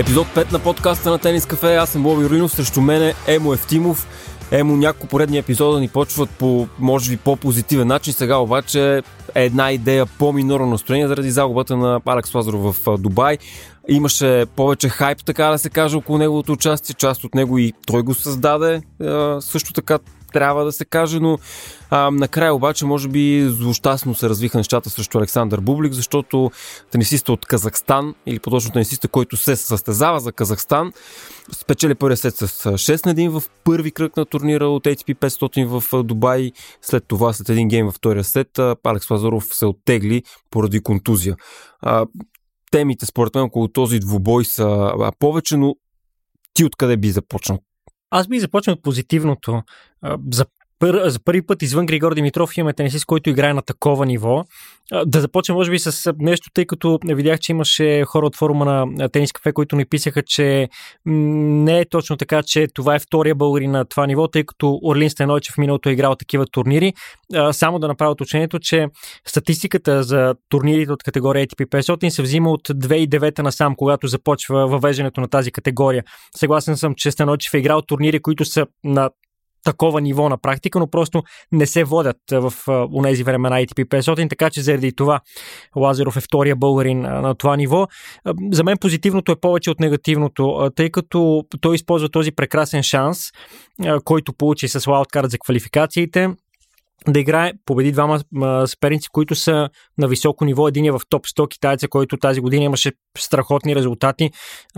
Епизод 5 на подкаста на Тенис Кафе. Аз съм Боби Юринов, срещу мене Емо Евтимов. Емо, няколко поредни епизода ни почват по, може би, по-позитивен начин. Сега обаче е една идея по-минорно настроение заради загубата на Алекс Лазаров в Дубай. Имаше повече хайп, така да се каже, около неговото участие. Част от него и той го създаде. Също така трябва да се каже, но а, накрая обаче може би злощастно се развиха нещата срещу Александър Бублик, защото тенисиста от Казахстан, или по-точно тенисиста, който се състезава за Казахстан, спечели първия сет с 6 на 1 в първи кръг на турнира от ATP 500 в Дубай. След това, след един гейм във втория сет, Алекс Лазаров се оттегли поради контузия. А, темите, според мен, около този двубой са повече, но ти откъде би започнал? Аз би започнал от позитивното. За пър, за първи път извън Григор Димитров имаме тенисист, който играе на такова ниво. Да започнем, може би, с нещо, тъй като видях, че имаше хора от форума на Тенис Кафе, които ни писаха, че не е точно така, че това е втория българи на това ниво, тъй като Орлин Стенойчев в миналото е играл такива турнири. Само да направя уточнението, че статистиката за турнирите от категория ATP 500 се взима от 2009 насам, когато започва въвеждането на тази категория. Съгласен съм, че Стенойчев е играл турнири, които са на такова ниво на практика, но просто не се водят в тези времена ITP 500, така че заради това Лазеров е втория българин на това ниво. За мен позитивното е повече от негативното, тъй като той използва този прекрасен шанс, който получи с лауткарт за квалификациите да играе, победи двама съперници, които са на високо ниво. Един е в топ 100 китайца, който тази година имаше страхотни резултати.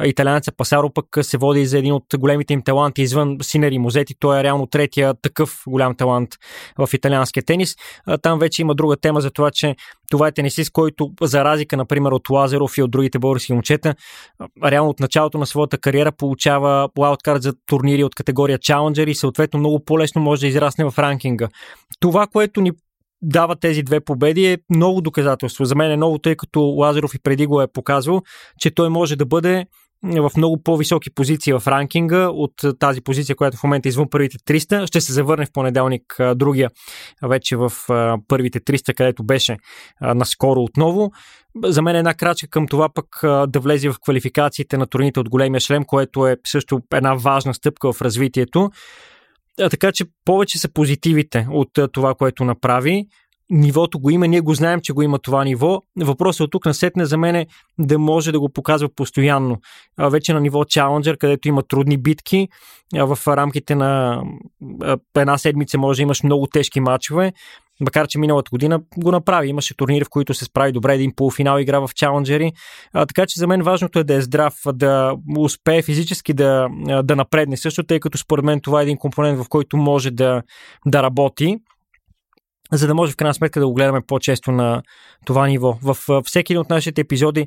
Италианеца Пасаро пък се води за един от големите им таланти извън Синери Музети. Той е реално третия такъв голям талант в италианския тенис. Там вече има друга тема за това, че това е тенисист, който за разлика, например, от Лазеров и от другите български момчета, реално от началото на своята кариера получава лауткарт за турнири от категория Challenger и съответно много по-лесно може да израсне в ранкинга. Това, което ни дава тези две победи е много доказателство. За мен е ново, тъй като Лазаров и преди го е показвал, че той може да бъде в много по-високи позиции в ранкинга от тази позиция, която в момента е извън първите 300. Ще се завърне в понеделник другия вече в първите 300, където беше наскоро отново. За мен е една крачка към това пък да влезе в квалификациите на турните от големия шлем, което е също една важна стъпка в развитието. Така че повече са позитивите от това, което направи. Нивото го има, ние го знаем, че го има това ниво. Въпросът от тук на сетне за мен е да може да го показва постоянно. Вече на ниво Challenger, където има трудни битки, в рамките на една седмица може да имаш много тежки матчове макар че миналата година го направи. Имаше турнири, в които се справи добре, един полуфинал игра в чаленджери. А, така че за мен важното е да е здрав, да успее физически да, да напредне също, тъй като според мен това е един компонент, в който може да, да работи за да може в крайна сметка да го гледаме по-често на това ниво. В всеки един от нашите епизоди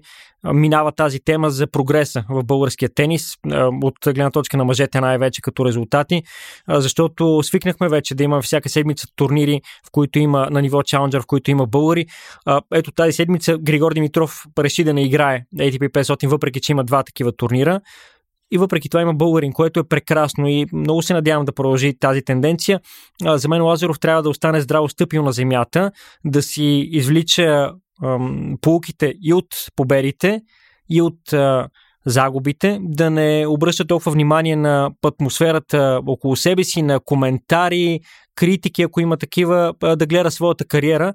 минава тази тема за прогреса в българския тенис, от гледна точка на мъжете най-вече като резултати, защото свикнахме вече да има всяка седмица турнири, в които има на ниво Challenger, в които има българи. Ето тази седмица Григор Димитров реши да не играе ATP 500, въпреки че има два такива турнира и въпреки това има българин, което е прекрасно и много се надявам да продължи тази тенденция. За мен Лазаров трябва да остане здраво стъпил на земята, да си извлича ам, полуките и от победите, и от а, загубите, да не обръща толкова внимание на атмосферата около себе си, на коментари, критики, ако има такива, да гледа своята кариера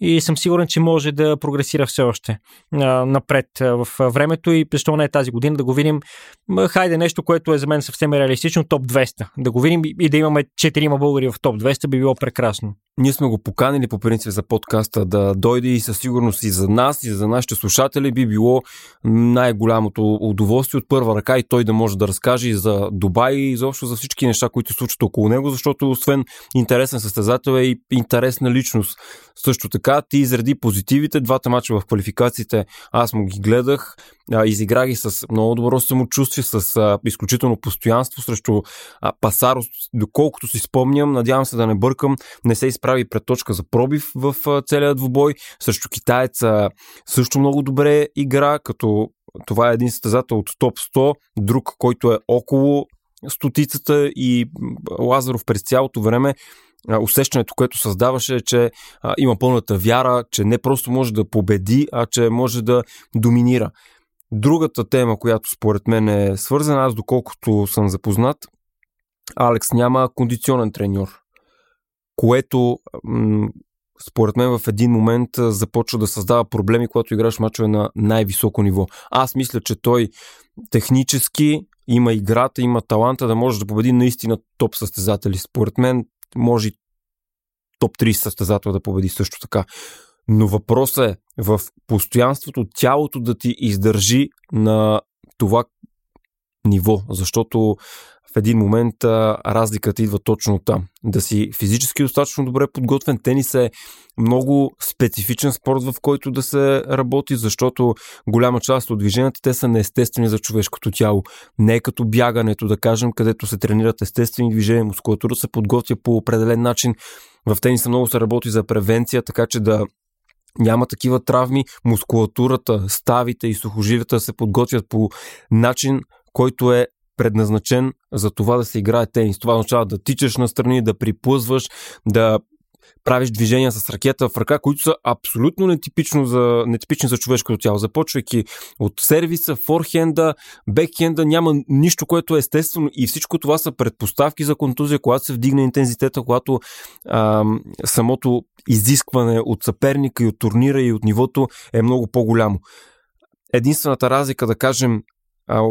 и съм сигурен, че може да прогресира все още напред в времето и защо не е тази година да го видим. Хайде нещо, което е за мен съвсем реалистично, топ 200. Да го видим и да имаме 4 българи в топ 200 би било прекрасно. Ние сме го поканили по принцип за подкаста да дойде и със сигурност и за нас, и за нашите слушатели би било най-голямото удоволствие от първа ръка и той да може да разкаже и за Дубай и изобщо за всички неща, които се случват около него, защото освен интересен състезател е и интересна личност. Също така ти изреди позитивите, двата мача в квалификациите, аз му ги гледах, изигра ги с много добро самочувствие, с а, изключително постоянство срещу а, Пасаро, доколкото си спомням, надявам се да не бъркам, не се изправи пред точка за пробив в а, целия двубой, срещу китаеца също много добре игра, като това е един състезател от топ 100, друг, който е около стотицата и Лазаров през цялото време усещането, което създаваше, е, че а, има пълната вяра, че не просто може да победи, а че може да доминира. Другата тема, която според мен е свързана, аз доколкото съм запознат, Алекс няма кондиционен треньор, което м- според мен в един момент започва да създава проблеми, когато играш мачове на най-високо ниво. Аз мисля, че той технически има играта, има таланта да може да победи наистина топ състезатели. Според мен може топ 30 състезател да победи също така. Но въпросът е в постоянството тялото да ти издържи на това ниво, защото в един момент а, разликата идва точно там. Да си физически достатъчно добре подготвен. Тенис е много специфичен спорт, в който да се работи, защото голяма част от движенията те са неестествени за човешкото тяло. Не е като бягането, да кажем, където се тренират естествени движения, мускулатура се подготвя по определен начин. В тениса много се работи за превенция, така че да няма такива травми, мускулатурата, ставите и сухожилията се подготвят по начин, който е предназначен за това да се играе тенис. Това означава да тичаш настрани, да приплъзваш, да правиш движения с ракета в ръка, които са абсолютно нетипично за, нетипични за човешкото тяло. Започвайки от сервиса, форхенда, бекхенда, няма нищо, което е естествено и всичко това са предпоставки за контузия, когато се вдигне интензитета, когато а, самото изискване от съперника и от турнира и от нивото е много по-голямо. Единствената разлика, да кажем,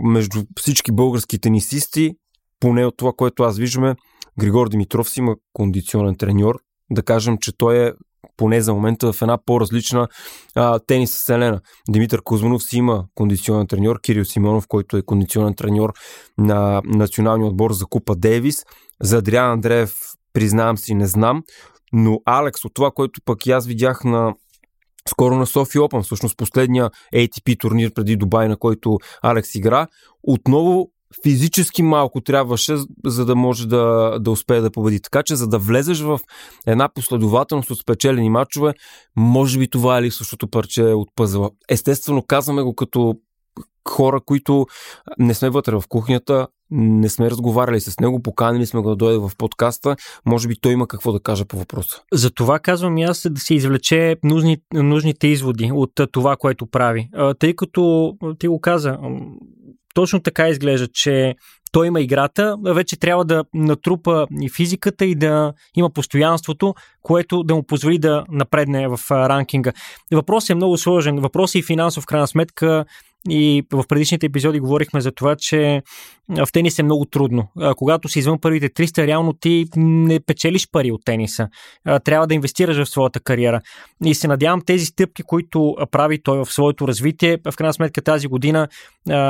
между всички български тенисисти, поне от това, което аз виждаме, Григор Димитров си има кондиционен треньор. Да кажем, че той е поне за момента в една по-различна а, тенис вселена. Димитър Кузманов си има кондиционен треньор, Кирил Симонов, който е кондиционен треньор на националния отбор за Купа Дейвис. За Адриан Андреев, признавам си, не знам, но Алекс, от това, което пък и аз видях на скоро на Софи Опен, всъщност последния ATP турнир преди Дубай, на който Алекс игра, отново физически малко трябваше, за да може да, да успее да победи. Така че, за да влезеш в една последователност от спечелени матчове, може би това е ли същото парче от пъзела. Естествено, казваме го като хора, които не сме вътре в кухнята, не сме разговаряли с него, поканили сме го да дойде в подкаста. Може би той има какво да каже по въпроса. За това казвам и аз да се извлече нужни, нужните изводи от това, което прави. Тъй като ти го каза, точно така изглежда, че той има играта, вече трябва да натрупа и физиката и да има постоянството, което да му позволи да напредне в ранкинга. Въпросът е много сложен. Въпросът е и финансов, крайна сметка. И в предишните епизоди говорихме за това, че в тенис е много трудно. Когато си извън първите 300, реално ти не печелиш пари от тениса. Трябва да инвестираш в своята кариера. И се надявам тези стъпки, които прави той в своето развитие, в крайна сметка тази година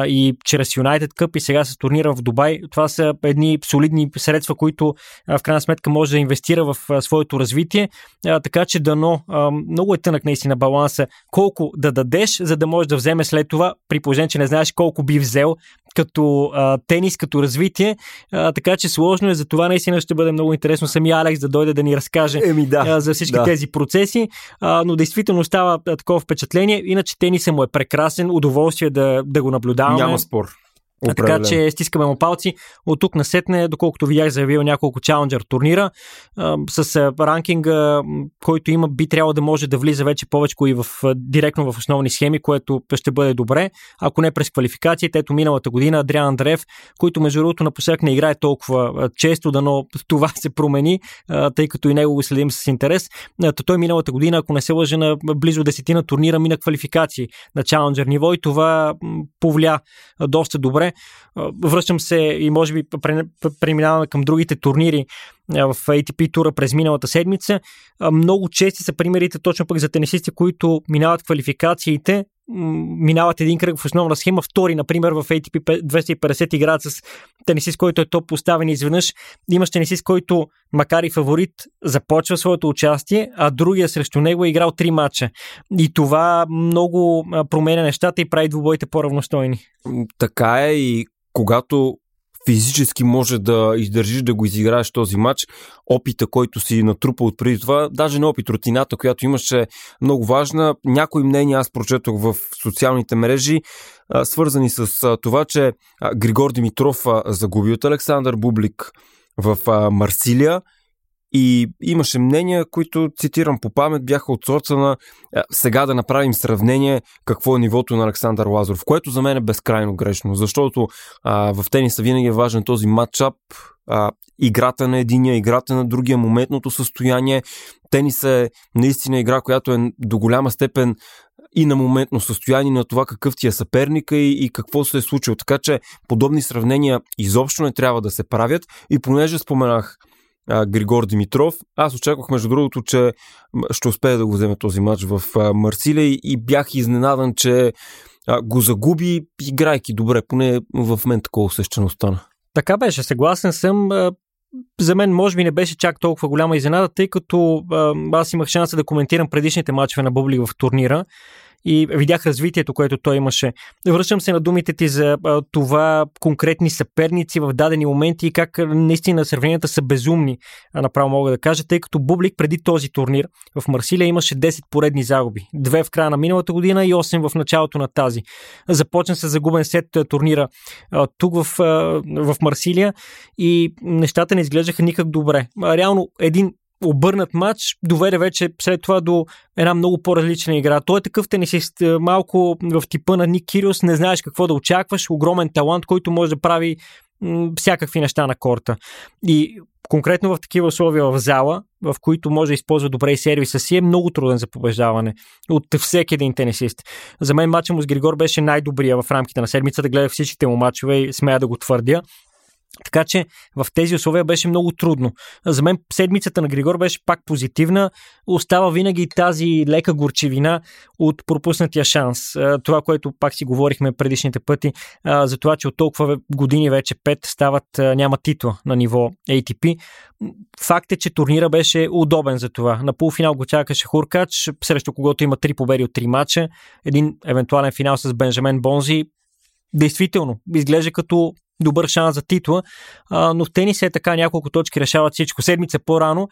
и чрез United Cup и сега се турнира в Дубай, това са едни солидни средства, които в крайна сметка може да инвестира в своето развитие. Така че дано много е тънък наистина баланса колко да дадеш, за да можеш да вземе след това, при положение, че не знаеш колко би взел като а, тенис, като развитие. А, така че сложно е, за това наистина ще бъде много интересно самия Алекс да дойде да ни разкаже Еми, да, а, за всички да. тези процеси. А, но действително става такова впечатление. Иначе тениса му е прекрасен, удоволствие да, да го наблюдаваме. Няма спор. Определен. Така че стискаме му палци. От тук на сетне, доколкото видях, заявил няколко чаленджер турнира а, с а, ранкинга, който има, би трябвало да може да влиза вече повече и в, директно в основни схеми, което ще бъде добре. Ако не през квалификациите, ето миналата година Адриан Андреев, който между другото напоследък не играе толкова често, дано това се промени, а, тъй като и него го следим с интерес. А, той миналата година, ако не се лъжа на близо десетина турнира, мина квалификации на чаленджер ниво и това повля доста добре Връщам се и може би преминаваме към другите турнири в ATP тура през миналата седмица. Много чести са примерите точно пък за тенисисти, които минават квалификациите, минават един кръг в основна схема, втори, например, в ATP 250 играят с тенисист, който е топ поставен изведнъж. Имаш тенисист, който, макар и фаворит, започва своето участие, а другия срещу него е играл три матча. И това много променя нещата и прави двубоите по-равностойни. Така е и когато физически може да издържиш да го изиграеш този матч. Опита, който си натрупал от преди това, даже не опит, рутината, която имаше много важна. Някои мнения аз прочетох в социалните мрежи, свързани с това, че Григор Димитров загуби от Александър Бублик в Марсилия И имаше мнения, които, цитирам по памет, бяха от сорта на сега да направим сравнение какво е нивото на Александър Лазаров, което за мен е безкрайно грешно, защото а, в тениса винаги е важен този матчап, а, играта на единия, играта на другия, моментното състояние. Тенис е наистина игра, която е до голяма степен и на моментно състояние на това какъв ти е съперника и, и какво се е случило. Така че подобни сравнения изобщо не трябва да се правят и понеже споменах а, Григор Димитров. Аз очаквах, между другото, че ще успее да го вземе този матч в а, Марсилия и, и бях изненадан, че а, го загуби, играйки добре. Поне в мен такова усещане остана. Така беше, съгласен съм. За мен може би не беше чак толкова голяма изненада, тъй като аз имах шанса да коментирам предишните мачове на Бублик в турнира и видях развитието, което той имаше. Връщам се на думите ти за това конкретни съперници в дадени моменти и как наистина сравненията са безумни, направо мога да кажа, тъй като Бублик преди този турнир в Марсилия имаше 10 поредни загуби. Две в края на миналата година и 8 в началото на тази. Започна се загубен сет турнира тук в, в Марсилия и нещата не изглеждаха никак добре. Реално един обърнат матч доведе вече след това до една много по-различна игра. Той е такъв тенисист, е, малко в типа на Ник Кириос, не знаеш какво да очакваш, огромен талант, който може да прави всякакви неща на корта. И конкретно в такива условия в зала, в които може да използва добре и сервиса си, е много труден за побеждаване от всеки един тенисист. За мен матчът му с Григор беше най-добрия в рамките на седмицата, гледах всичките му матчове и смея да го твърдя. Така че в тези условия беше много трудно. За мен седмицата на Григор беше пак позитивна. Остава винаги тази лека горчевина от пропуснатия шанс. Това, което пак си говорихме предишните пъти, за това, че от толкова години вече 5 стават, няма титла на ниво ATP. Факт е, че турнира беше удобен за това. На полуфинал го чакаше Хуркач, срещу когото има 3 победи от 3 мача. Един евентуален финал с Бенжамен Бонзи. Действително, изглежда като добър шанс за титла, а, но в тенис е така, няколко точки решават всичко. Седмица по-рано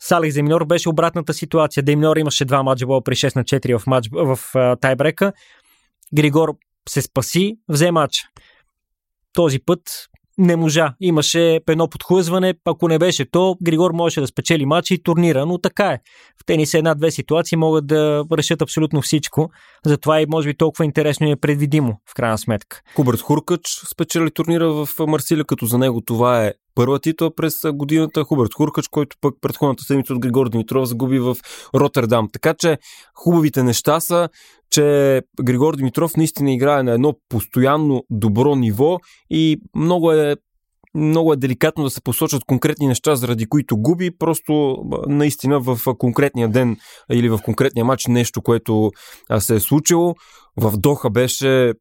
с Алекс Деминор беше обратната ситуация. Деминор имаше два маджа при 6 на 4 в, матч, в а, тайбрека. Григор се спаси, взе матч. Този път не можа. Имаше едно подхлъзване, ако не беше то, Григор можеше да спечели матч и турнира, но така е. В тенис една-две ситуации могат да решат абсолютно всичко, затова и може би толкова интересно и е предвидимо, в крайна сметка. Хуберт Хуркач спечели турнира в Марсилия, като за него това е първа титла през годината. Хуберт Хуркач, който пък предходната седмица от Григор Димитров загуби в Роттердам. Така че хубавите неща са, че Григор Димитров наистина играе на едно постоянно добро ниво и много е много е деликатно да се посочат конкретни неща, заради които губи, просто наистина в конкретния ден или в конкретния матч нещо, което се е случило. В Доха беше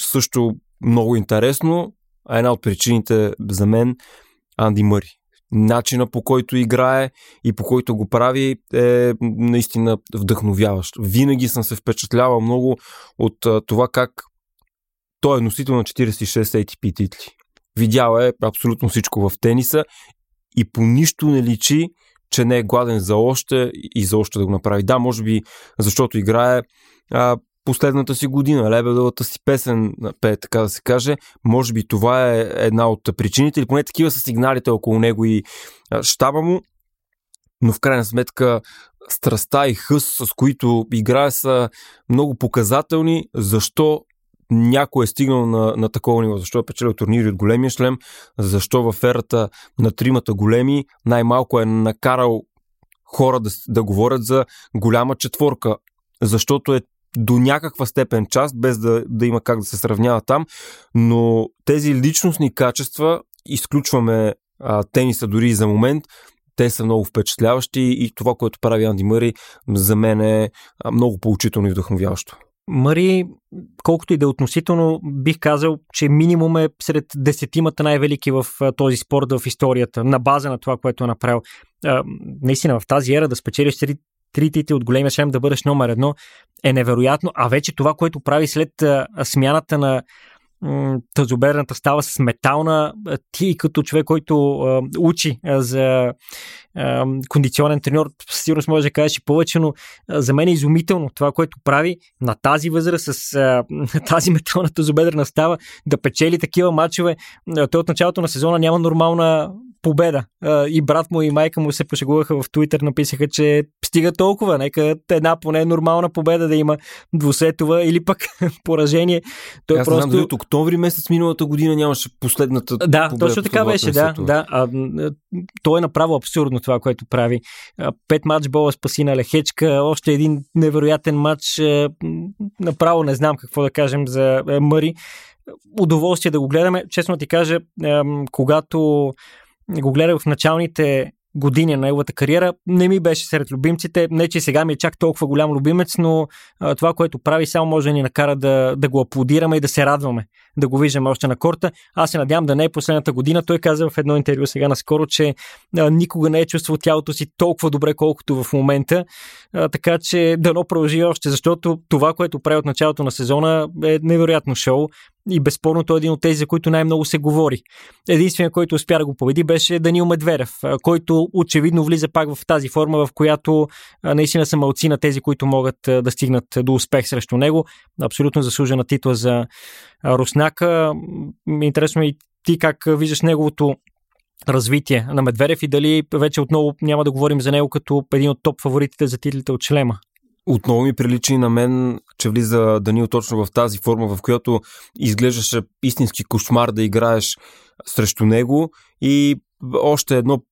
също много интересно, а една от причините за мен Анди Мъри. Начина по който играе и по който го прави е наистина вдъхновяващ. Винаги съм се впечатлявал много от това как той е носител на 46 ATP титли. Видял е абсолютно всичко в тениса и по нищо не личи, че не е гладен за още и за още да го направи. Да, може би защото играе а, последната си година, лебедовата си песен, пее, така да се каже. Може би това е една от причините, или поне такива са сигналите около него и щаба му. Но в крайна сметка страста и хъс, с които играе, са много показателни. Защо някой е стигнал на, на такова ниво, защо е печелил турнири от големия шлем, защо в ерата на тримата големи най-малко е накарал хора да, да говорят за голяма четворка, защото е до някаква степен част, без да, да има как да се сравнява там, но тези личностни качества, изключваме а, тениса дори за момент, те са много впечатляващи и това, което прави Анди Мъри, за мен е много поучително и вдъхновяващо. Мъри, колкото и да е относително, бих казал, че минимум е сред десетимата най-велики в този спорт в историята, на база на това, което е направил. А, наистина, в тази ера да спечелиш три, три титли от големия шлем, да бъдеш номер едно, е невероятно. А вече това, което прави след а, смяната на тазоберната става с метална. Ти като човек, който а, учи а, за а, кондиционен треньор, сигурно може да кажеш и повече, но а, за мен е изумително това, което прави на тази възраст с а, тази метална тазобедрена става да печели такива матчове. Той от началото на сезона няма нормална победа. И брат му и майка му се пошегуваха в Твитър, написаха, че стига толкова, нека една поне нормална победа да има двусетова или пък поражение. Той Аз просто... знам, от октомври месец миналата година нямаше последната Да, точно така беше, да. да. А, той е направо абсурдно това, което прави. Пет матч бола спаси на Лехечка, още един невероятен матч. Направо не знам какво да кажем за Мъри удоволствие да го гледаме. Честно ти кажа, когато го гледах в началните години на неговата кариера, не ми беше сред любимците. Не, че сега ми е чак толкова голям любимец, но а, това, което прави, само може да ни накара да, да го аплодираме и да се радваме, да го виждаме още на корта. Аз се надявам да не е последната година. Той каза в едно интервю сега наскоро, че а, никога не е чувствал тялото си толкова добре, колкото в момента. А, така че дано продължи още, защото това, което прави от началото на сезона е невероятно шоу и безспорно той е един от тези, за които най-много се говори. Единственият, който успя да го победи, беше Данил Медведев, който очевидно влиза пак в тази форма, в която наистина са малци на тези, които могат да стигнат до успех срещу него. Абсолютно заслужена титла за Руснака. Интересно е и ти как виждаш неговото развитие на Медведев и дали вече отново няма да говорим за него като един от топ фаворитите за титлите от шлема. Отново ми прилича и на мен, че влиза Данил точно в тази форма, в която изглеждаше истински кошмар да играеш срещу него и още едно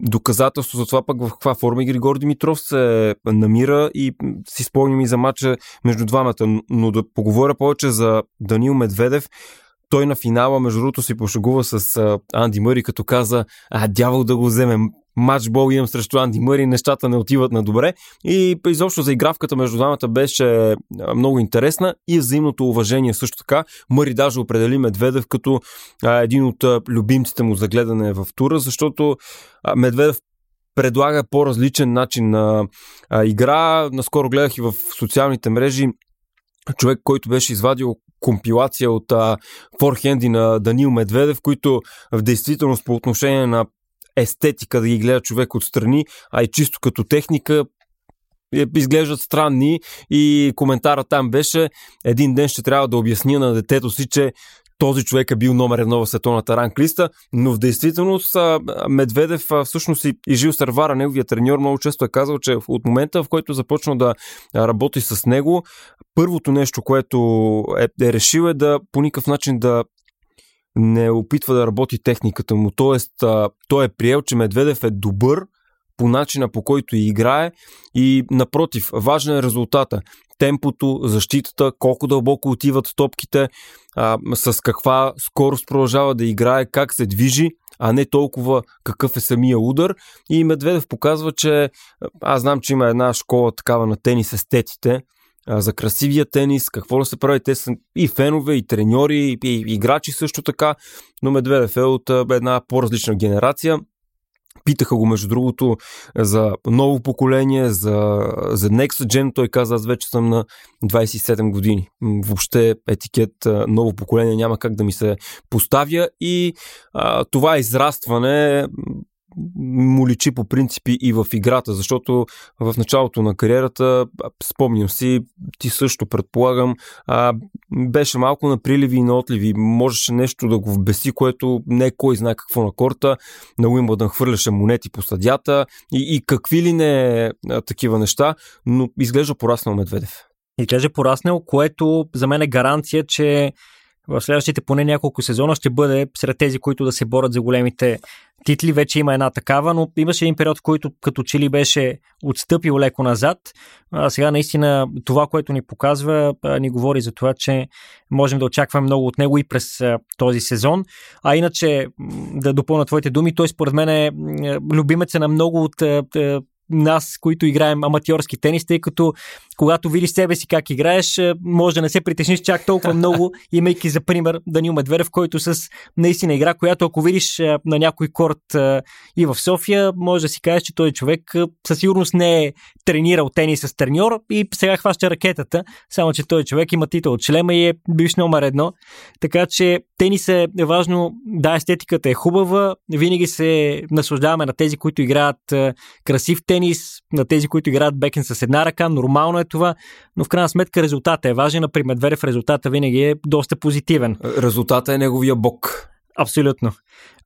доказателство за това пък в каква форма Григор Димитров се намира и си спомням и за матча между двамата. Но да поговоря повече за Данил Медведев, той на финала, между другото, си пошагува с Анди Мъри, като каза, а, дявол да го вземем, матчбол имам срещу Анди Мъри, нещата не отиват на добре. И изобщо за игравката между двамата беше много интересна и взаимното уважение също така. Мъри даже определи Медведев като един от любимците му за гледане в тура, защото Медведев предлага по-различен начин на игра. Наскоро гледах и в социалните мрежи човек, който беше извадил компилация от а, форхенди на Данил Медведев, които в действителност по отношение на естетика да ги гледа човек отстрани, а и чисто като техника е, изглеждат странни и коментара там беше един ден ще трябва да обясня на детето си, че този човек е бил номер едно в световната ранглиста, но в действителност Медведев всъщност и Жил Сървара, неговия треньор, много често е казал, че от момента, в който започна да работи с него, първото нещо, което е, е решил е да по никакъв начин да не опитва да работи техниката му. Тоест, той е приел, че Медведев е добър по начина по който играе и напротив, важен е резултата. Темпото, защитата, колко дълбоко отиват топките, а, с каква скорост продължава да играе, как се движи, а не толкова какъв е самия удар. И Медведев показва, че аз знам, че има една школа такава на тенис естетите, за красивия тенис, какво да се прави. Те са и фенове, и треньори, и играчи също така, но Медведев е от една по-различна генерация. Питаха го, между другото, за ново поколение, за, за Next Gen. Той каза, аз вече съм на 27 години. Въобще етикет ново поколение няма как да ми се поставя и а, това израстване му личи по принципи и в играта, защото в началото на кариерата, спомням си, ти също предполагам, а, беше малко на приливи и на отливи. Можеше нещо да го вбеси, което не кой знае какво на корта. На Уимбълдън хвърляше монети по стадията и, и какви ли не а, такива неща, но изглежда пораснал Медведев. Изглежда пораснал, което за мен е гаранция, че в следващите поне няколко сезона ще бъде сред тези, които да се борят за големите титли. Вече има една такава, но имаше един период, в който като че ли беше отстъпил леко назад. А сега наистина това, което ни показва, ни говори за това, че можем да очакваме много от него и през този сезон. А иначе, да допълна твоите думи, той според мен е любимец на много от нас, които играем аматьорски тенис, тъй като когато видиш себе си как играеш, е, може да не се притесниш чак толкова много, имайки за пример Данил Медведев, който с наистина игра, която ако видиш е, на някой корт е, и в София, може да си кажеш, че този човек със сигурност не е тренирал тенис с треньор и сега хваща ракетата, само че този човек има титул от члема и е бивш номер едно. Така че тенис е важно, да, естетиката е хубава, винаги се наслаждаваме на тези, които играят красив тенис, на тези, които играят бекен с една ръка, нормално е това, но в крайна сметка резултатът е важен. При Медведев резултата винаги е доста позитивен. Резултата е неговия бог. Абсолютно.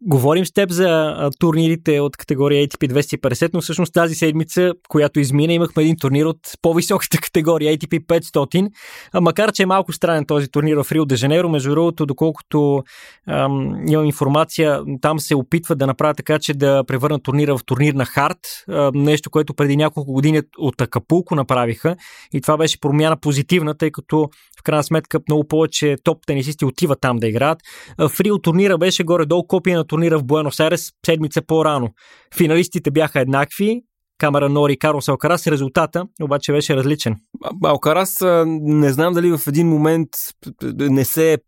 Говорим с теб за турнирите от категория ATP 250, но всъщност тази седмица, която измина, имахме един турнир от по-високата категория ATP 500, а, макар че е малко странен този турнир в Рио де Жанейро. Между другото, доколкото ам, имам информация, там се опитва да направят така, че да превърнат турнира в турнир на хард, нещо, което преди няколко години от Акапулко направиха и това беше промяна позитивна, тъй като в крайна сметка много повече топ тенисисти отиват там да играят. В Рио турнира беше горе-долу копия на турнира в Буенос Айрес седмица по-рано. Финалистите бяха еднакви, Камера Нори и Карлос Алкарас. Резултата обаче беше различен. Алкарас не знам дали в един момент не се е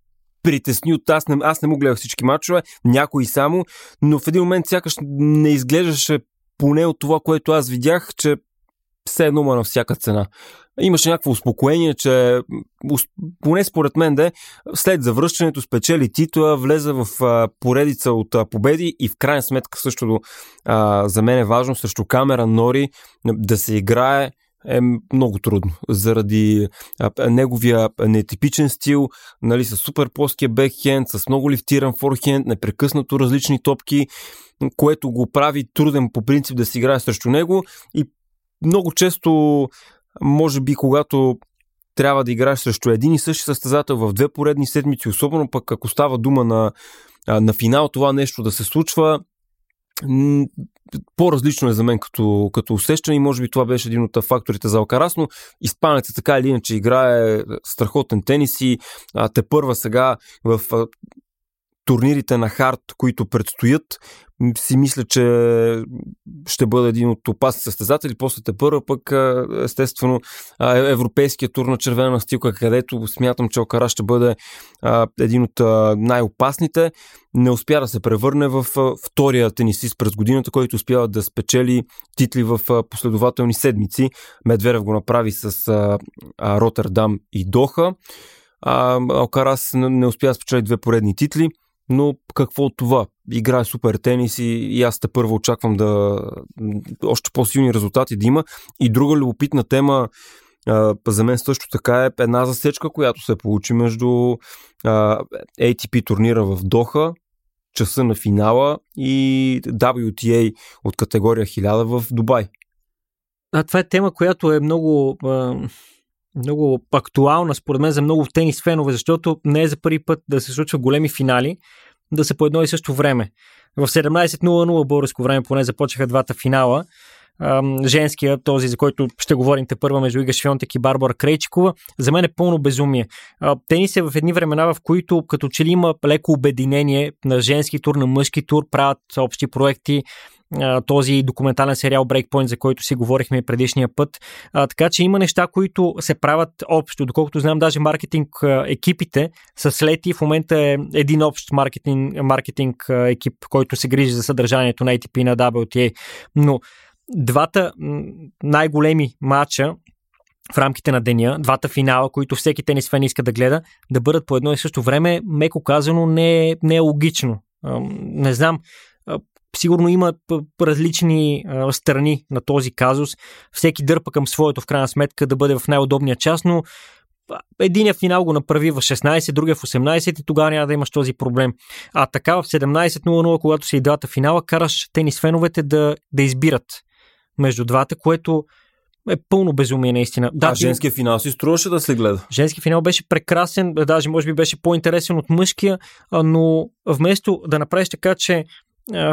притесни от аз не, аз не му гледах всички мачове, някои само, но в един момент сякаш не изглеждаше поне от това, което аз видях, че все едно на всяка цена. Имаше някакво успокоение, че поне според мен да след завръщането спечели титла, влезе в поредица от победи и в крайна сметка също за мен е важно срещу камера Нори да се играе е много трудно. Заради неговия нетипичен стил, нали, с супер плоския бекхенд, с много лифтиран форхенд, непрекъснато различни топки, което го прави труден по принцип да си играе срещу него и много често, може би, когато трябва да играеш срещу един и същи състезател в две поредни седмици, особено пък ако става дума на, на финал това нещо да се случва, по-различно е за мен като, като усещане и може би това беше един от факторите за Алкарас, но испанецът така или иначе играе страхотен тенис и а, те първа сега в турнирите на хард, които предстоят, си мисля, че ще бъде един от опасни състезатели. После те първа пък, естествено, европейския тур на червена настилка, където смятам, че Окара ще бъде един от най-опасните. Не успя да се превърне в втория тенисист през годината, който успява да спечели титли в последователни седмици. Медведев го направи с Роттердам и Доха. Алкарас не успя да спечели две поредни титли но какво от това? Играе супер тенис и, и аз те първо очаквам да още по-силни резултати да има. И друга любопитна тема а, за мен също така е една засечка, която се получи между а, ATP турнира в Доха, часа на финала и WTA от категория 1000 в Дубай. А, това е тема, която е много, а, много актуална, според мен, за много тенис фенове, защото не е за първи път да се случва големи финали, да са по едно и също време. В 17.00 българско време поне започнаха двата финала. Женския, този, за който ще говорим те първа между Ига Швионтек и Барбара Крейчикова, за мен е пълно безумие. Тенис е в едни времена, в които като че ли има леко обединение на женски тур, на мъжки тур, правят общи проекти, този документален сериал Breakpoint, за който си говорихме предишния път. Така че има неща, които се правят общо. Доколкото знам, даже маркетинг екипите са слети. В момента е един общ маркетинг, маркетинг екип, който се грижи за съдържанието на ATP на WTA. Но двата най-големи матча в рамките на деня, двата финала, които всеки тенис фен иска да гледа, да бъдат по едно и също време, меко казано, не е, не е логично. Не знам, Сигурно има различни страни на този казус. Всеки дърпа към своето в крайна сметка да бъде в най-удобния час, но единия финал го направи в 16, другия в 18 и тогава няма да имаш този проблем. А така в 17.00, когато са и двата финала, караш тенис феновете да, да избират между двата, което е пълно безумие наистина. Да, а женския финал си струваше да се гледа. Женски финал беше прекрасен, даже може би беше по-интересен от мъжкия, но вместо да направиш така, че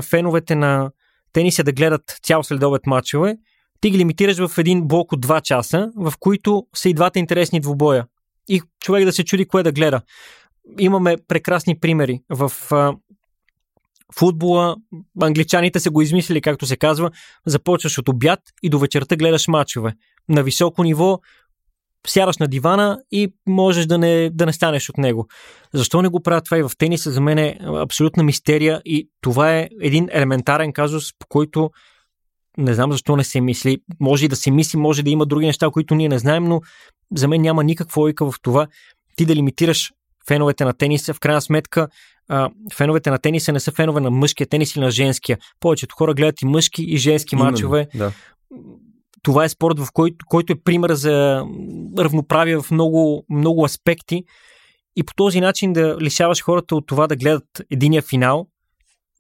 феновете на тениса да гледат цял следобед матчове, ти ги лимитираш в един блок от 2 часа, в които са и двата интересни двубоя. И човек да се чуди кое да гледа. Имаме прекрасни примери. В футбола англичаните са го измислили, както се казва, започваш от обяд и до вечерта гледаш матчове. На високо ниво сядаш на дивана и можеш да не, да не станеш от него. Защо не го правят това и в тениса? За мен е абсолютна мистерия и това е един елементарен казус, по който не знам защо не се мисли. Може и да се мисли, може да има други неща, които ние не знаем, но за мен няма никаква логика в това ти да лимитираш феновете на тениса. В крайна сметка, а, феновете на тениса не са фенове на мъжкия тенис или на женския. Повечето хора гледат и мъжки и женски Именно, матчове. Да това е спорт, в който, който е пример за равноправие в много, много аспекти. и по този начин да лишаваш хората от това да гледат единия финал,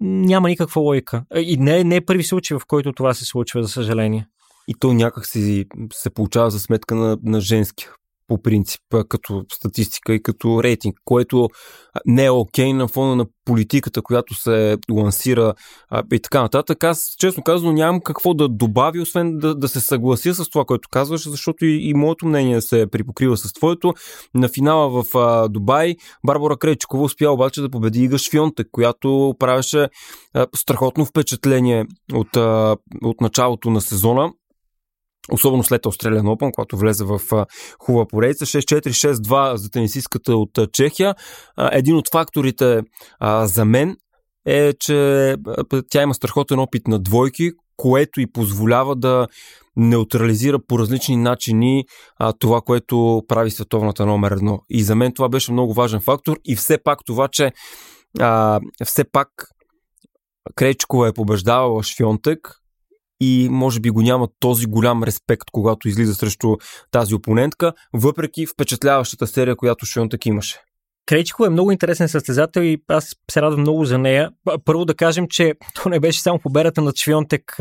няма никаква логика. И не, не е първи случай, в който това се случва, за съжаление. И то някак си се получава за сметка на, на женския по принцип, като статистика и като рейтинг, което не е окей на фона на политиката, която се лансира и така нататък. Аз, честно казано, нямам какво да добавя, освен да, да се съглася с това, което казваш, защото и, и моето мнение се припокрива с твоето. На финала в а, Дубай Барбара Кречкова успя обаче да победи Ига Швионте, която правеше а, страхотно впечатление от, а, от началото на сезона особено след Australian Open, когато влезе в хубава поредица. 6-4, 6-2 за тенисистката от Чехия. Един от факторите за мен е, че тя има страхотен опит на двойки, което и позволява да неутрализира по различни начини а, това, което прави световната номер едно. И за мен това беше много важен фактор и все пак това, че а, все пак Кречкова е побеждавала Швионтек, и може би го няма този голям респект, когато излиза срещу тази опонентка, въпреки впечатляващата серия, която Шионтък имаше. Крейчко е много интересен състезател и аз се радвам много за нея. Първо да кажем, че то не беше само победата на Швионтек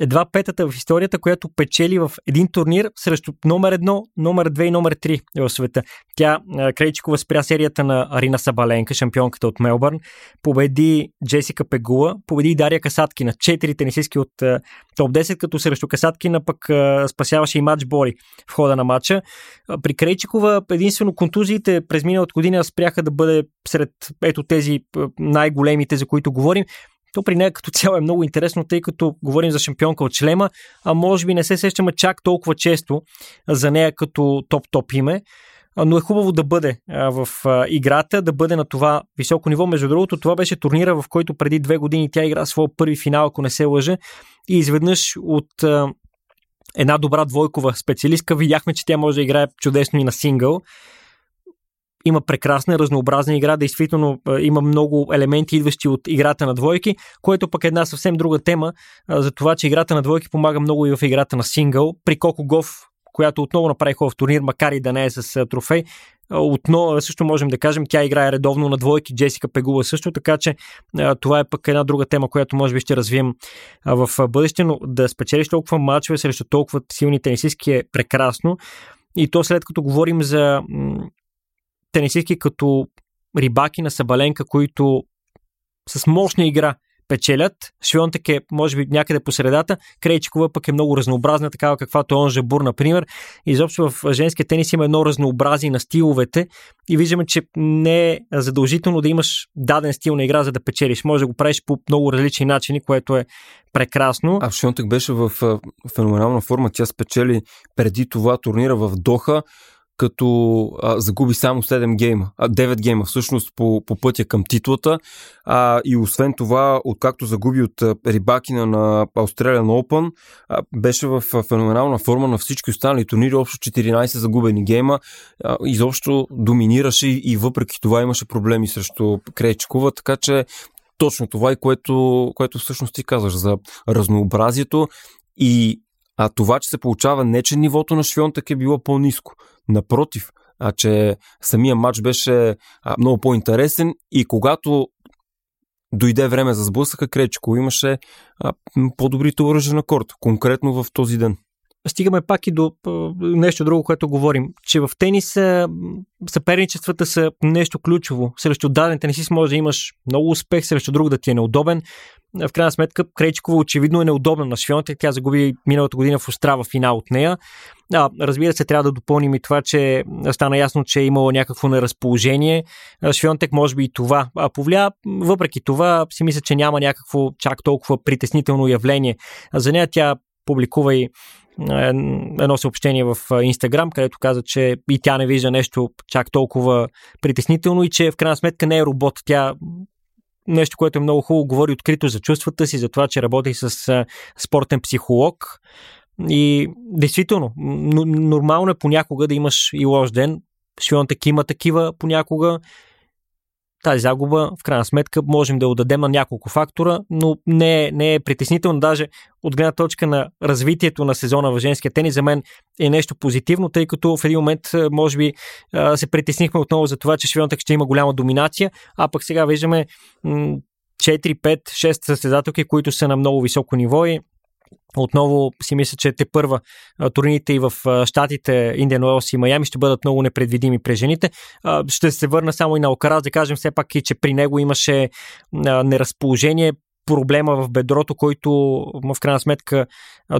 едва петата в историята, която печели в един турнир срещу номер едно, номер две и номер три в света. Тя, Крейчикова, спря серията на Арина Сабаленка, шампионката от Мелбърн, победи Джесика Пегула, победи Дария Касаткина, четири тенисистки от топ 10, като срещу Касаткина пък спасяваше и матч Бори в хода на матча. При Крейчикова единствено контузиите през миналата година спряха да бъде сред ето тези най-големите, за които говорим. То при нея като цяло е много интересно, тъй като говорим за шампионка от члема, а може би не се сещаме чак толкова често за нея като топ-топ име. Но е хубаво да бъде в играта, да бъде на това високо ниво. Между другото, това беше турнира, в който преди две години тя игра своя първи финал, ако не се лъже, и изведнъж от една добра двойкова специалистка видяхме, че тя може да играе чудесно и на сингъл има прекрасна, разнообразна игра, действително има много елементи, идващи от играта на двойки, което пък е една съвсем друга тема, за това, че играта на двойки помага много и в играта на сингъл. При Коко Гов, която отново направи хубав турнир, макар и да не е с трофей, отново също можем да кажем, тя играе редовно на двойки, Джесика Пегула също, така че това е пък една друга тема, която може би ще развием в бъдеще, но да спечелиш толкова мачове срещу толкова силни тенисистки е прекрасно. И то след като говорим за тенисистки като Рибаки на Сабаленка, които с мощна игра печелят. Швионтек е, може би, някъде по средата. Крейчикова пък е много разнообразна, такава каквато е Он Жабур, например. Изобщо в женския тенис има едно разнообразие на стиловете и виждаме, че не е задължително да имаш даден стил на игра, за да печелиш. Може да го правиш по много различни начини, което е прекрасно. А Швионтек беше в феноменална форма. Тя спечели преди това турнира в Доха като а, загуби само 7 гейма, а 9 гейма всъщност по, по пътя към титлата. А, и освен това, откакто загуби от Рибакина на Australian Open, а, беше в феноменална форма на всички останали турнири, общо 14 загубени гейма, а, изобщо доминираше и, въпреки това имаше проблеми срещу Кречкова, така че точно това е което, което всъщност ти казваш за разнообразието. И а това, че се получава не, че нивото на Швионтък е било по-низко. Напротив, а че самия матч беше а, много по-интересен и когато дойде време за сблъсъка, Кречко имаше а, по-добрите оръжия на корт, конкретно в този ден стигаме пак и до нещо друго, което говорим, че в тенис съперничествата са нещо ключово. Срещу даден тенисист може да имаш много успех, срещу друг да ти е неудобен. В крайна сметка, Крейчкова очевидно е неудобна на Швионтек. Тя загуби миналата година в Острава финал от нея. А, разбира се, трябва да допълним и това, че стана ясно, че е имало някакво неразположение. Швионтек може би и това повлия. Въпреки това, си мисля, че няма някакво чак толкова притеснително явление. За нея тя публикува и едно съобщение в Инстаграм, където каза, че и тя не вижда нещо чак толкова притеснително и че в крайна сметка не е робот. Тя нещо, което е много хубаво, говори открито за чувствата си, за това, че работи с спортен психолог. И действително, нормално е понякога да имаш и лош ден. Швионтек има такива понякога. Тази загуба в крайна сметка можем да отдадем на няколко фактора, но не е, не е притеснително. Даже от гледна точка на развитието на сезона в женския тенис за мен е нещо позитивно, тъй като в един момент може би се притеснихме отново за това, че Швионтък ще има голяма доминация, а пък сега виждаме 4, 5, 6 състезателки, които са на много високо ниво и отново си мисля, че те първа турните и в щатите Индиан Уелс и Майами ще бъдат много непредвидими през жените. Ще се върна само и на Окараз, да кажем все пак и, че при него имаше неразположение проблема в бедрото, който в крайна сметка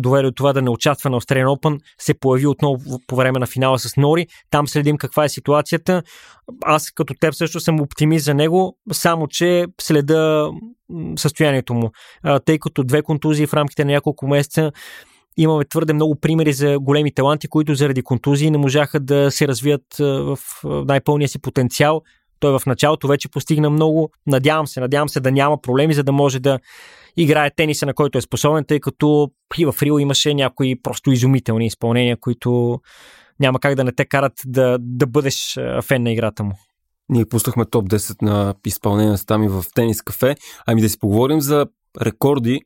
доведе до това да не участва на Australian Open, се появи отново по време на финала с Нори. Там следим каква е ситуацията. Аз като теб също съм оптимист за него, само че следа състоянието му. Тъй като две контузии в рамките на няколко месеца имаме твърде много примери за големи таланти, които заради контузии не можаха да се развият в най-пълния си потенциал. Той в началото вече постигна много. Надявам се, надявам се да няма проблеми, за да може да играе тениса, на който е способен, тъй като и в Рио имаше някои просто изумителни изпълнения, които няма как да не те карат да, да бъдеш фен на играта му. Ние пуснахме топ 10 на изпълнение с Тами в тенис кафе. Ами да си поговорим за рекорди.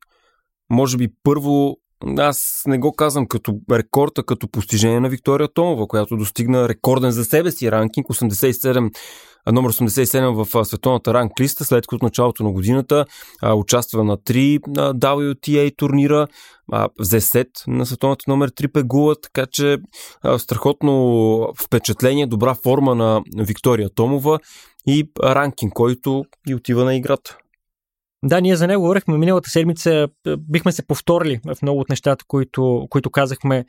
Може би първо аз не го казвам като рекорд, а като постижение на Виктория Томова, която достигна рекорден за себе си ранкинг 87 номер 87 в световната ранглиста, след като началото на годината а, участва на 3 на WTA турнира, а, взе сет на световната номер 3 пегула, така че а, страхотно впечатление, добра форма на Виктория Томова и ранкинг, който и отива на играта. Да, ние за него говорихме миналата седмица, бихме се повторили в много от нещата, които, които казахме.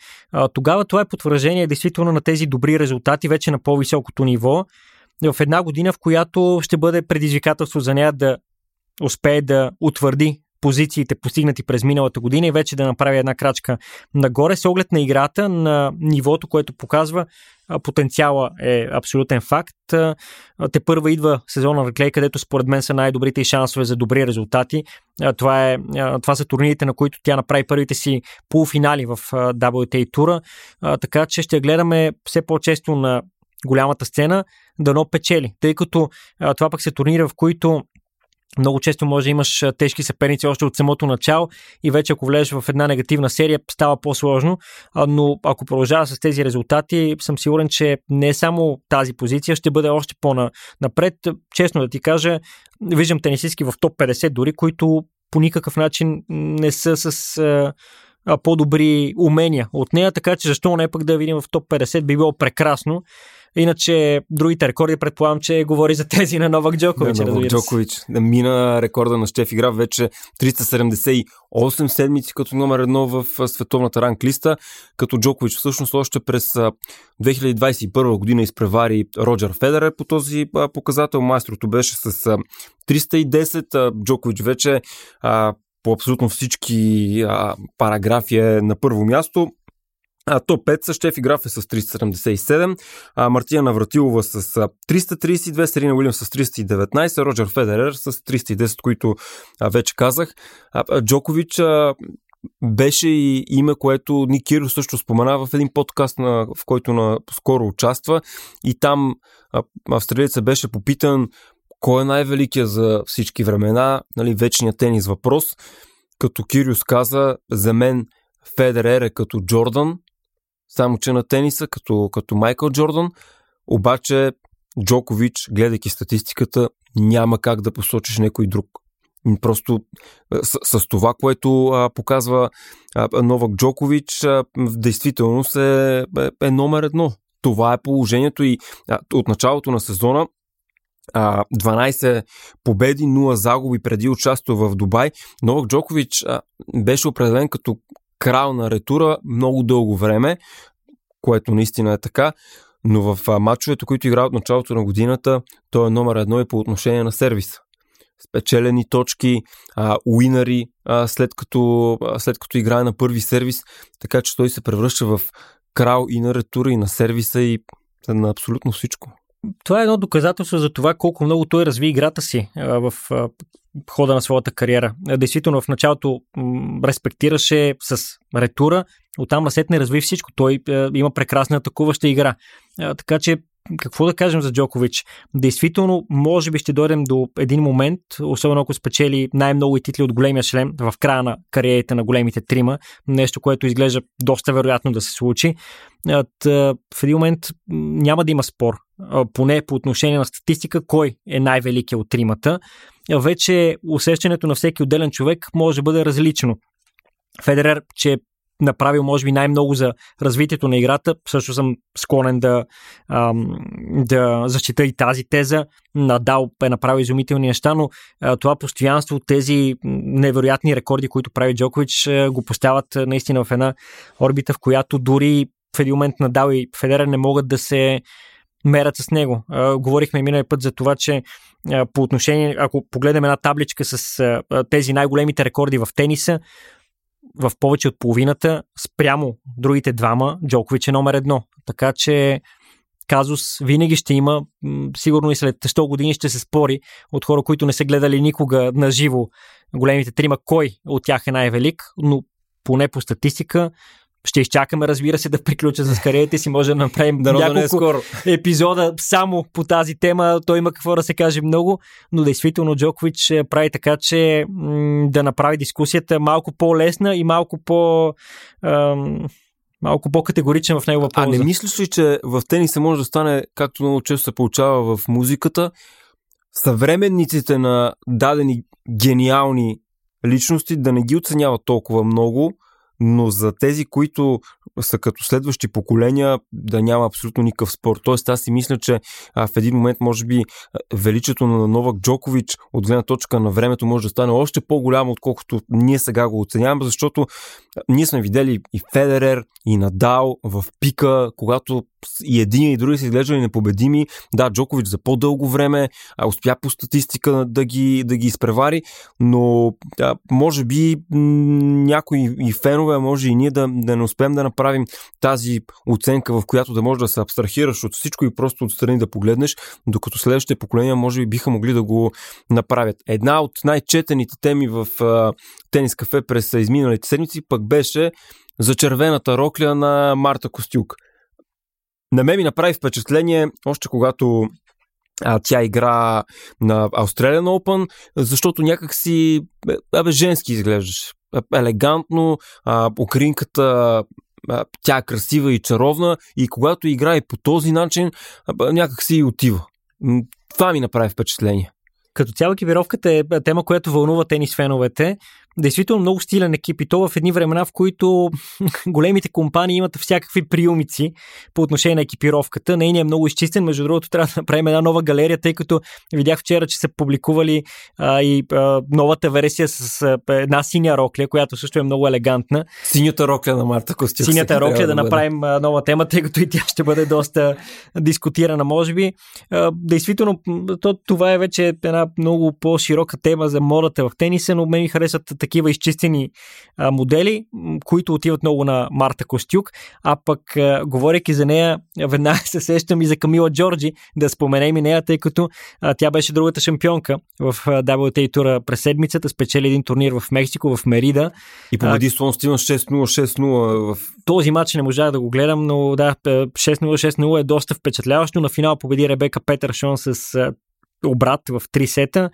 Тогава това е потвърждение действително на тези добри резултати вече на по-високото ниво в една година, в която ще бъде предизвикателство за нея да успее да утвърди позициите, постигнати през миналата година и вече да направи една крачка нагоре с оглед на играта, на нивото, което показва потенциала е абсолютен факт. Те първа идва сезона на Клей, където според мен са най-добрите и шансове за добри резултати. Това, е, това са турнирите, на които тя направи първите си полуфинали в WTA тура, така че ще гледаме все по-често на голямата сцена, дано печели. Тъй като а, това пък се турнира, в които много често може да имаш тежки съперници още от самото начало и вече ако влезеш в една негативна серия става по-сложно, но ако продължава с тези резултати съм сигурен, че не само тази позиция ще бъде още по-напред. Честно да ти кажа, виждам тенисистки в топ 50 дори, които по никакъв начин не са с по-добри умения от нея, така че защо не пък да видим в топ 50 би било прекрасно. Иначе другите рекорди предполагам, че говори за тези на Новак Джокович. Да, Новак Джокович. Да мина рекорда на Штеф игра вече 378 седмици като номер едно в световната ранглиста, като Джокович всъщност още през 2021 година изпревари Роджер Федерер по този показател. Майстрото беше с 310, Джокович вече по абсолютно всички параграфи е на първо място. А, топ 5 са Штефи Граф е с 377, а, Мартия Навратилова с 332, Серина Уилям с 319, Роджер Федерер с 310, които а, вече казах. А, а, Джокович а, беше и име, което Ник Киро също спомена в един подкаст, на, в който на, скоро участва. И там а, австралиеца беше попитан кой е най-великият за всички времена, нали, вечният тенис въпрос, като Кириус каза, за мен Федерер е като Джордан, само че на тениса, като, като Майкъл Джордан, обаче Джокович, гледайки статистиката, няма как да посочиш някой друг. Просто с, с това, което а, показва а, Новак Джокович, а, в действителност е, е, е номер едно. Това е положението и а, от началото на сезона 12 победи, 0 загуби преди участие в Дубай. Новак Джокович беше определен като крал на ретура много дълго време, което наистина е така, но в матчовете, които игра от началото на годината, той е номер едно и по отношение на сервиса. Спечелени точки, а, уинари, а, след, като, а, след като играе на първи сервис, така че той се превръща в крал и на ретура, и на сервиса, и на абсолютно всичко това е едно доказателство за това колко много той разви играта си в хода на своята кариера. Действително в началото респектираше с ретура, оттам насет не разви всичко. Той има прекрасна атакуваща игра. Така че какво да кажем за Джокович? Действително, може би ще дойдем до един момент, особено ако спечели най-много и титли от големия шлем в края на кариерите на големите трима, нещо, което изглежда доста вероятно да се случи. В един момент няма да има спор, поне по отношение на статистика, кой е най-великият от тримата. Вече усещането на всеки отделен човек може да бъде различно. Федерер, че е направил, може би, най-много за развитието на играта. Също съм склонен да, ам, да защита и тази теза. Надал е направил изумителни неща, но а, това постоянство, тези невероятни рекорди, които прави Джокович, го поставят наистина в една орбита, в която дори в един момент Надал и Федерер не могат да се мерят с него. А, говорихме миналия път за това, че а, по отношение, ако погледнем една табличка с а, тези най-големите рекорди в тениса, в повече от половината спрямо другите двама, Джокович е номер едно. Така че казус винаги ще има, сигурно и след 100 години ще се спори от хора, които не са гледали никога на живо големите трима, кой от тях е най-велик, но поне по статистика ще изчакаме, разбира се, да приключа с кариерите си. Може да направим да няколко е скоро. епизода само по тази тема. Той има какво да се каже много, но действително Джокович е, прави така, че м- да направи дискусията малко по-лесна и малко по... Ам, малко по-категоричен в негова полза. А не мислиш ли, че в тениса може да стане, както много често се получава в музиката, съвременниците на дадени гениални личности да не ги оценяват толкова много, но за тези, които са като следващи поколения, да няма абсолютно никакъв спор. Тоест, аз си мисля, че а, в един момент, може би, величието на Новак Джокович от гледна точка на времето може да стане още по-голямо, отколкото ние сега го оценяваме, защото ние сме видели и Федерер, и Надал в пика, когато и един и други са изглеждали непобедими. Да, Джокович за по-дълго време а, успя по статистика да ги, да ги изпревари, но да, може би някои и фенове, може и ние да, да не успеем да направим тази оценка, в която да можеш да се абстрахираш от всичко и просто отстрани да погледнеш, докато следващите поколения може би биха могли да го направят. Една от най-четените теми в а, тенис кафе през изминалите седмици пък беше за червената рокля на Марта Костюк. На мен ми направи впечатление, още когато а, тя игра на Australian Open, защото някак си абе, женски изглеждаш. Елегантно, а, окринката а, тя е красива и чаровна и когато играе по този начин, а, някак си и отива. Това ми направи впечатление. Като цяло екипировката е тема, която вълнува тенис феновете действително много стилен екип и то в едни времена, в които големите компании имат всякакви приумици по отношение на екипировката. Нейният е много изчистен, между другото трябва да направим една нова галерия, тъй като видях вчера, че са публикували а, и а, новата версия с а, една синя рокля, която също е много елегантна. Синята рокля на Марта Костюк. Синята рокля да, да направим а, нова тема, тъй като и тя ще бъде доста дискутирана, може би. А, действително, то, това е вече една много по-широка тема за модата в тениса, но мен ми харесват такива изчистени а, модели, които отиват много на Марта Костюк, а пък а, говоряки за нея, веднага се сещам и за Камила Джорджи, да споменем и нея, тъй като а, тя беше другата шампионка в WTA тура през седмицата, спечели един турнир в Мексико, в Мерида. И победи Слон Стивен 6-0, 6-0 в... Този матч не можах да го гледам, но да, 6-0, 6-0 е доста впечатляващо. На финал победи Ребека Петършон с обрат в три сета.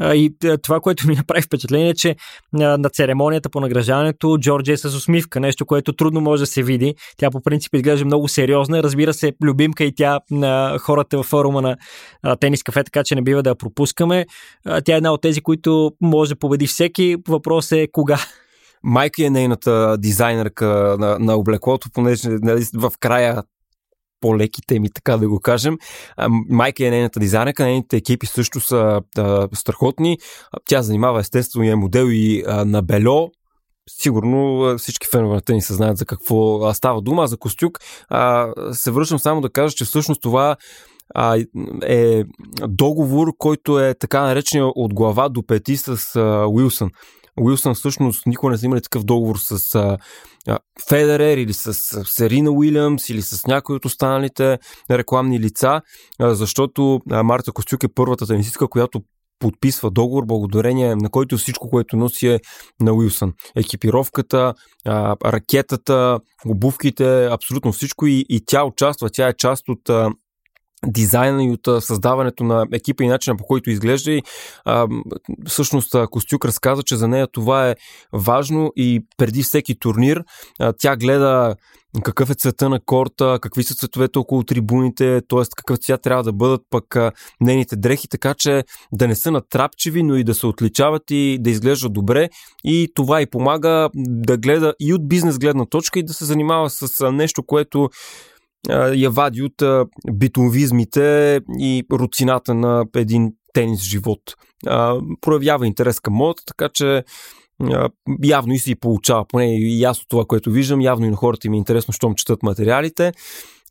И това, което ми направи впечатление е, че на церемонията по награждаването Джорджи е с усмивка, нещо, което трудно може да се види. Тя по принцип изглежда много сериозна. Разбира се, любимка и тя на хората във форума на тенис кафе, така че не бива да я пропускаме. Тя е една от тези, които може да победи всеки. Въпрос е кога майка е нейната дизайнерка на, на облеклото, понеже нали, в края по-леки теми, така да го кажем. Майка е нейната дизайнерка, нейните екипи също са а, страхотни. Тя занимава естествено и е модел и а, на Бельо, Сигурно всички фенове на тенис знаят за какво става дума. За Костюк а, се връщам само да кажа, че всъщност това а, е договор, който е така наречен от глава до пети с а, Уилсън. Уилсън всъщност никога не са имали такъв договор с а, а, Федерер или с Серина Уилямс или с някои от останалите рекламни лица, а, защото а, Марта Костюк е първата тенисистка, която подписва договор, благодарение на който всичко, което носи е на Уилсън. Екипировката, ракетата, обувките, абсолютно всичко и, и тя участва, тя е част от дизайна и от създаването на екипа и начина по който изглежда. И, а, всъщност Костюк разказа, че за нея това е важно и преди всеки турнир а, тя гледа какъв е цвета на корта, какви са цветовете около трибуните, т.е. какъв цвят трябва да бъдат пък нейните дрехи, така че да не са натрапчеви, но и да се отличават и да изглеждат добре. И това и помага да гледа и от бизнес гледна точка и да се занимава с нещо, което я вади от битовизмите и руцината на един тенис живот. Проявява интерес към модата, така че явно и си получава, поне и аз от това, което виждам, явно и на хората им е интересно, щом четат материалите.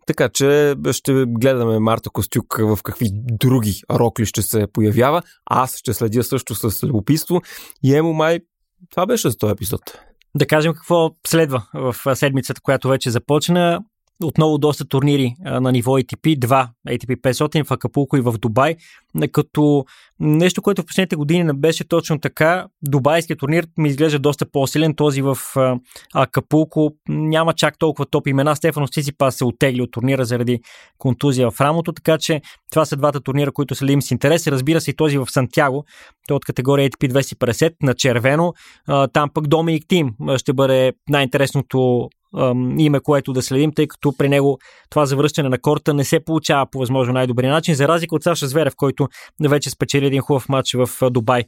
Така че ще гледаме Марта Костюк в какви други рокли ще се появява. Аз ще следя също с любопитство. И емо май, това беше за този епизод. Да кажем какво следва в седмицата, която вече започна отново доста турнири на ниво ATP, два ATP 500 в Акапулко и в Дубай, като нещо, което в последните години не беше точно така. Дубайският турнир ми изглежда доста по-силен, този в Акапулко няма чак толкова топ имена. Стефано Сисипа се отегли от турнира заради контузия в рамото, така че това са двата турнира, които следим с интерес. Разбира се и този в Сантяго, той е от категория ATP 250 на червено. Там пък Доминик Тим ще бъде най-интересното име, което да следим, тъй като при него това завръщане на корта не се получава по възможно най-добрия начин, за разлика от Саша Зверев, който вече спечели един хубав матч в Дубай.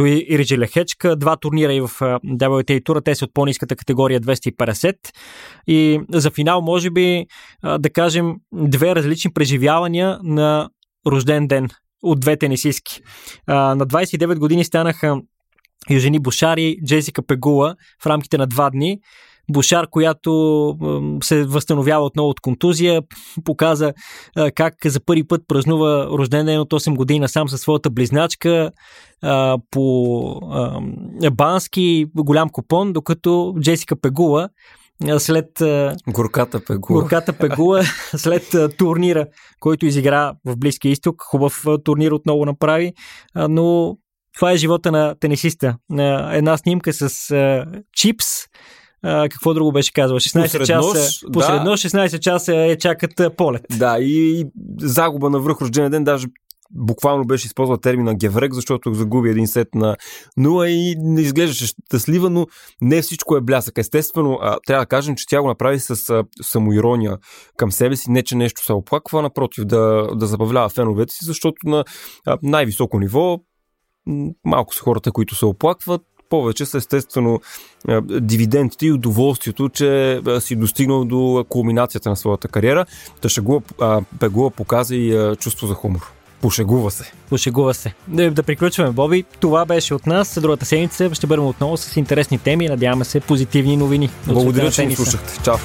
И Ириджи Лехечка, два турнира и в WTA тура, те са от по-низката категория 250. И за финал, може би, да кажем, две различни преживявания на рожден ден от две тенисистки. На 29 години станаха Южени Бушари, Джесика Пегула в рамките на два дни. Бушар, която се възстановява отново от контузия, показа как за първи път празнува рожден ден от 8 години сам със своята близначка по бански голям купон, докато Джесика Пегула след горката пегула. горката пегула, след турнира, който изигра в Близкия изток, хубав турнир отново направи, но това е живота на тенисиста. Една снимка с чипс, а, какво друго беше казал? 16 посред часа. Нощ, посред да. нощ 16 часа е чакат полет. Да, и, и загуба на връх рождения ден, даже буквално беше използвал термина геврек, защото загуби един сет на 0 и не изглеждаше щастлива, но не всичко е блясък. Естествено, а, трябва да кажем, че тя го направи с а, самоирония към себе си, не че нещо се оплаква, напротив, да, да забавлява феновете си, защото на а, най-високо ниво малко са хората, които се оплакват, повече са естествено дивидендите и удоволствието, че си достигнал до кулминацията на своята кариера. Тъшегула Пегула показа и чувство за хумор. Пошегува се. Пошегува се. Да, да приключваме, Боби. Това беше от нас. Другата седмица ще бъдем отново с интересни теми. Надяваме се позитивни новини. Благодаря, че ни слушахте. Чао.